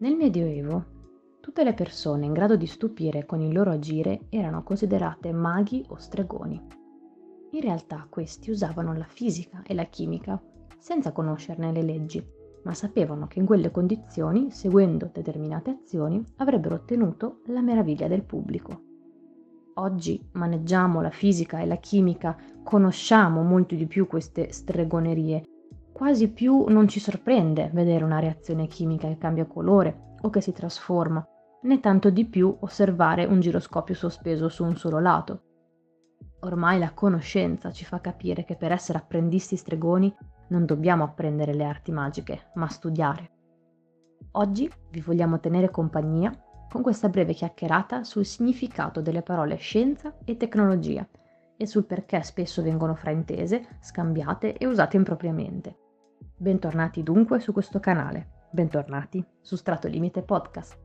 Nel Medioevo, tutte le persone in grado di stupire con il loro agire erano considerate maghi o stregoni. In realtà questi usavano la fisica e la chimica senza conoscerne le leggi, ma sapevano che in quelle condizioni, seguendo determinate azioni, avrebbero ottenuto la meraviglia del pubblico. Oggi maneggiamo la fisica e la chimica, conosciamo molto di più queste stregonerie quasi più non ci sorprende vedere una reazione chimica che cambia colore o che si trasforma, né tanto di più osservare un giroscopio sospeso su un solo lato. Ormai la conoscenza ci fa capire che per essere apprendisti stregoni non dobbiamo apprendere le arti magiche, ma studiare. Oggi vi vogliamo tenere compagnia con questa breve chiacchierata sul significato delle parole scienza e tecnologia e sul perché spesso vengono fraintese, scambiate e usate impropriamente. Bentornati dunque su questo canale, bentornati su Strato Limite Podcast.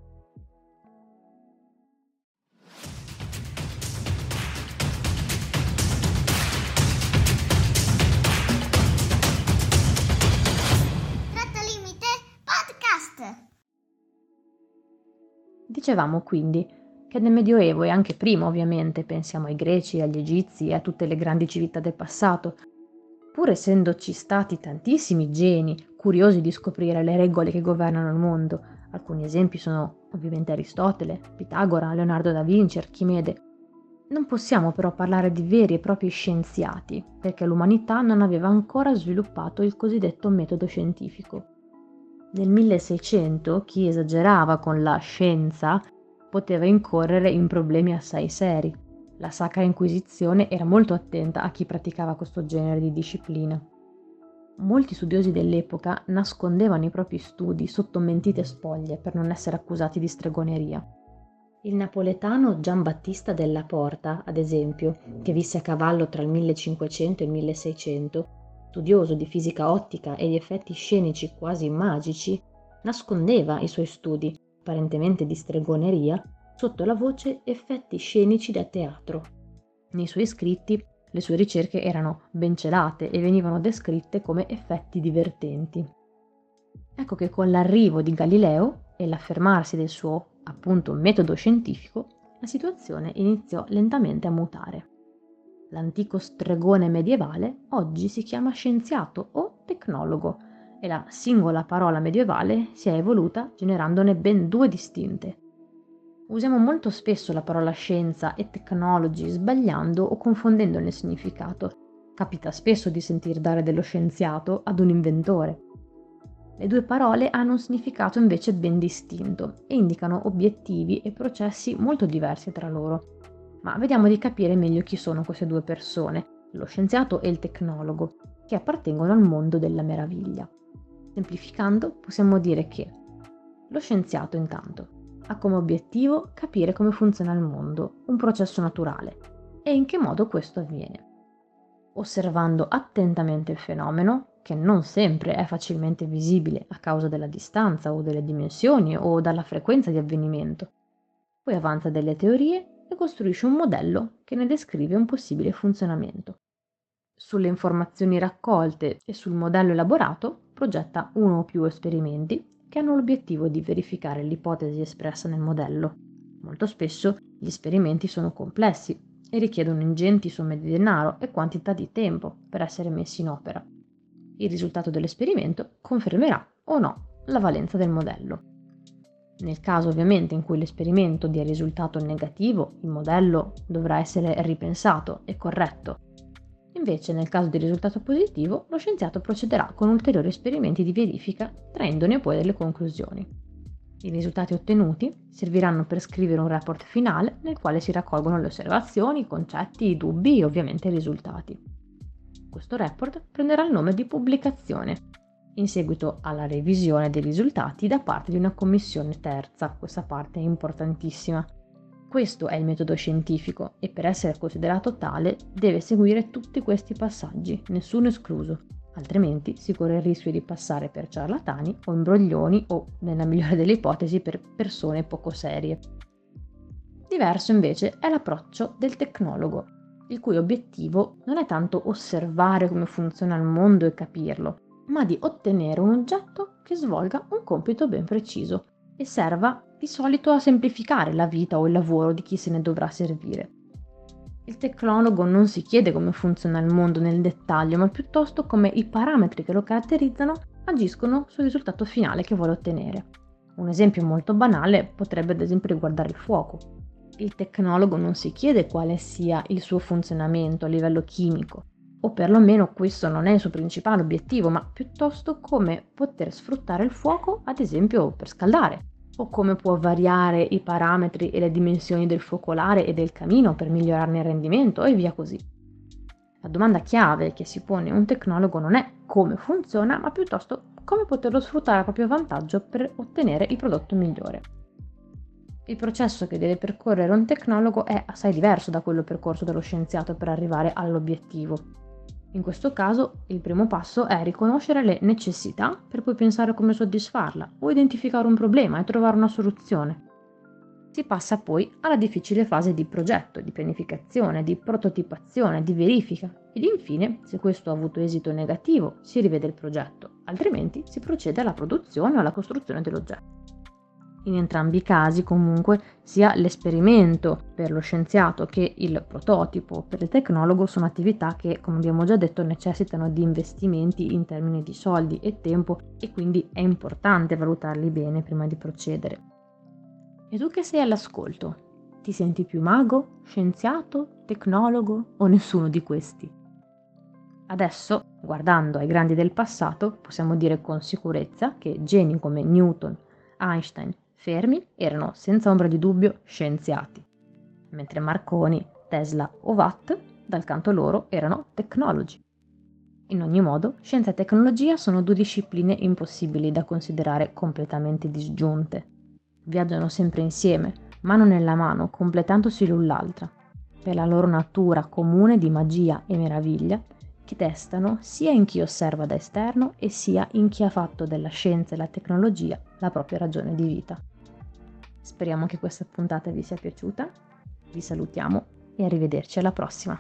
Dicevamo quindi che nel Medioevo e anche prima ovviamente, pensiamo ai greci, agli egizi e a tutte le grandi civiltà del passato, pur essendoci stati tantissimi geni curiosi di scoprire le regole che governano il mondo, alcuni esempi sono ovviamente Aristotele, Pitagora, Leonardo da Vinci, Archimede, non possiamo però parlare di veri e propri scienziati, perché l'umanità non aveva ancora sviluppato il cosiddetto metodo scientifico. Nel 1600 chi esagerava con la scienza poteva incorrere in problemi assai seri. La Sacra Inquisizione era molto attenta a chi praticava questo genere di disciplina. Molti studiosi dell'epoca nascondevano i propri studi sotto mentite spoglie per non essere accusati di stregoneria. Il napoletano Gian Battista della Porta, ad esempio, che visse a cavallo tra il 1500 e il 1600, studioso di fisica ottica e di effetti scenici quasi magici, nascondeva i suoi studi, apparentemente di stregoneria, sotto la voce effetti scenici da teatro. Nei suoi scritti le sue ricerche erano ben celate e venivano descritte come effetti divertenti. Ecco che con l'arrivo di Galileo e l'affermarsi del suo appunto metodo scientifico, la situazione iniziò lentamente a mutare. L'antico stregone medievale oggi si chiama scienziato o tecnologo e la singola parola medievale si è evoluta generandone ben due distinte, Usiamo molto spesso la parola scienza e technology sbagliando o confondendone il significato. Capita spesso di sentir dare dello scienziato ad un inventore. Le due parole hanno un significato invece ben distinto e indicano obiettivi e processi molto diversi tra loro. Ma vediamo di capire meglio chi sono queste due persone, lo scienziato e il tecnologo, che appartengono al mondo della meraviglia. Semplificando, possiamo dire che lo scienziato intanto ha come obiettivo capire come funziona il mondo, un processo naturale, e in che modo questo avviene. Osservando attentamente il fenomeno, che non sempre è facilmente visibile a causa della distanza o delle dimensioni o dalla frequenza di avvenimento, poi avanza delle teorie e costruisce un modello che ne descrive un possibile funzionamento. Sulle informazioni raccolte e sul modello elaborato progetta uno o più esperimenti che hanno l'obiettivo di verificare l'ipotesi espressa nel modello. Molto spesso gli esperimenti sono complessi e richiedono ingenti somme di denaro e quantità di tempo per essere messi in opera. Il risultato dell'esperimento confermerà o no la valenza del modello. Nel caso ovviamente in cui l'esperimento dia risultato negativo, il modello dovrà essere ripensato e corretto Invece, nel caso di risultato positivo, lo scienziato procederà con ulteriori esperimenti di verifica, traendone poi delle conclusioni. I risultati ottenuti serviranno per scrivere un report finale nel quale si raccolgono le osservazioni, i concetti, i dubbi e ovviamente i risultati. Questo report prenderà il nome di pubblicazione, in seguito alla revisione dei risultati da parte di una commissione terza. Questa parte è importantissima questo è il metodo scientifico e per essere considerato tale deve seguire tutti questi passaggi, nessuno escluso, altrimenti si corre il rischio di passare per ciarlatani o imbroglioni o, nella migliore delle ipotesi, per persone poco serie. Diverso invece è l'approccio del tecnologo, il cui obiettivo non è tanto osservare come funziona il mondo e capirlo, ma di ottenere un oggetto che svolga un compito ben preciso, e serva di solito a semplificare la vita o il lavoro di chi se ne dovrà servire. Il tecnologo non si chiede come funziona il mondo nel dettaglio, ma piuttosto come i parametri che lo caratterizzano agiscono sul risultato finale che vuole ottenere. Un esempio molto banale potrebbe ad esempio riguardare il fuoco. Il tecnologo non si chiede quale sia il suo funzionamento a livello chimico, o perlomeno questo non è il suo principale obiettivo, ma piuttosto come poter sfruttare il fuoco, ad esempio per scaldare, o come può variare i parametri e le dimensioni del focolare e del camino per migliorarne il rendimento e via così. La domanda chiave che si pone un tecnologo non è come funziona, ma piuttosto come poterlo sfruttare a proprio vantaggio per ottenere il prodotto migliore. Il processo che deve percorrere un tecnologo è assai diverso da quello percorso dallo scienziato per arrivare all'obiettivo. In questo caso il primo passo è riconoscere le necessità per poi pensare come soddisfarla o identificare un problema e trovare una soluzione. Si passa poi alla difficile fase di progetto, di pianificazione, di prototipazione, di verifica ed infine, se questo ha avuto esito negativo, si rivede il progetto, altrimenti si procede alla produzione o alla costruzione dell'oggetto. In entrambi i casi, comunque, sia l'esperimento per lo scienziato che il prototipo per il tecnologo sono attività che, come abbiamo già detto, necessitano di investimenti in termini di soldi e tempo e quindi è importante valutarli bene prima di procedere. E tu che sei all'ascolto? Ti senti più mago, scienziato, tecnologo o nessuno di questi? Adesso, guardando ai grandi del passato, possiamo dire con sicurezza che geni come Newton, Einstein, Fermi erano senza ombra di dubbio scienziati, mentre Marconi, Tesla o Watt, dal canto loro, erano tecnologi. In ogni modo, scienza e tecnologia sono due discipline impossibili da considerare completamente disgiunte. Viaggiano sempre insieme, mano nella mano, completandosi l'un l'altra, per la loro natura comune di magia e meraviglia, che testano sia in chi osserva da esterno e sia in chi ha fatto della scienza e la tecnologia la propria ragione di vita. Speriamo che questa puntata vi sia piaciuta. Vi salutiamo e arrivederci alla prossima.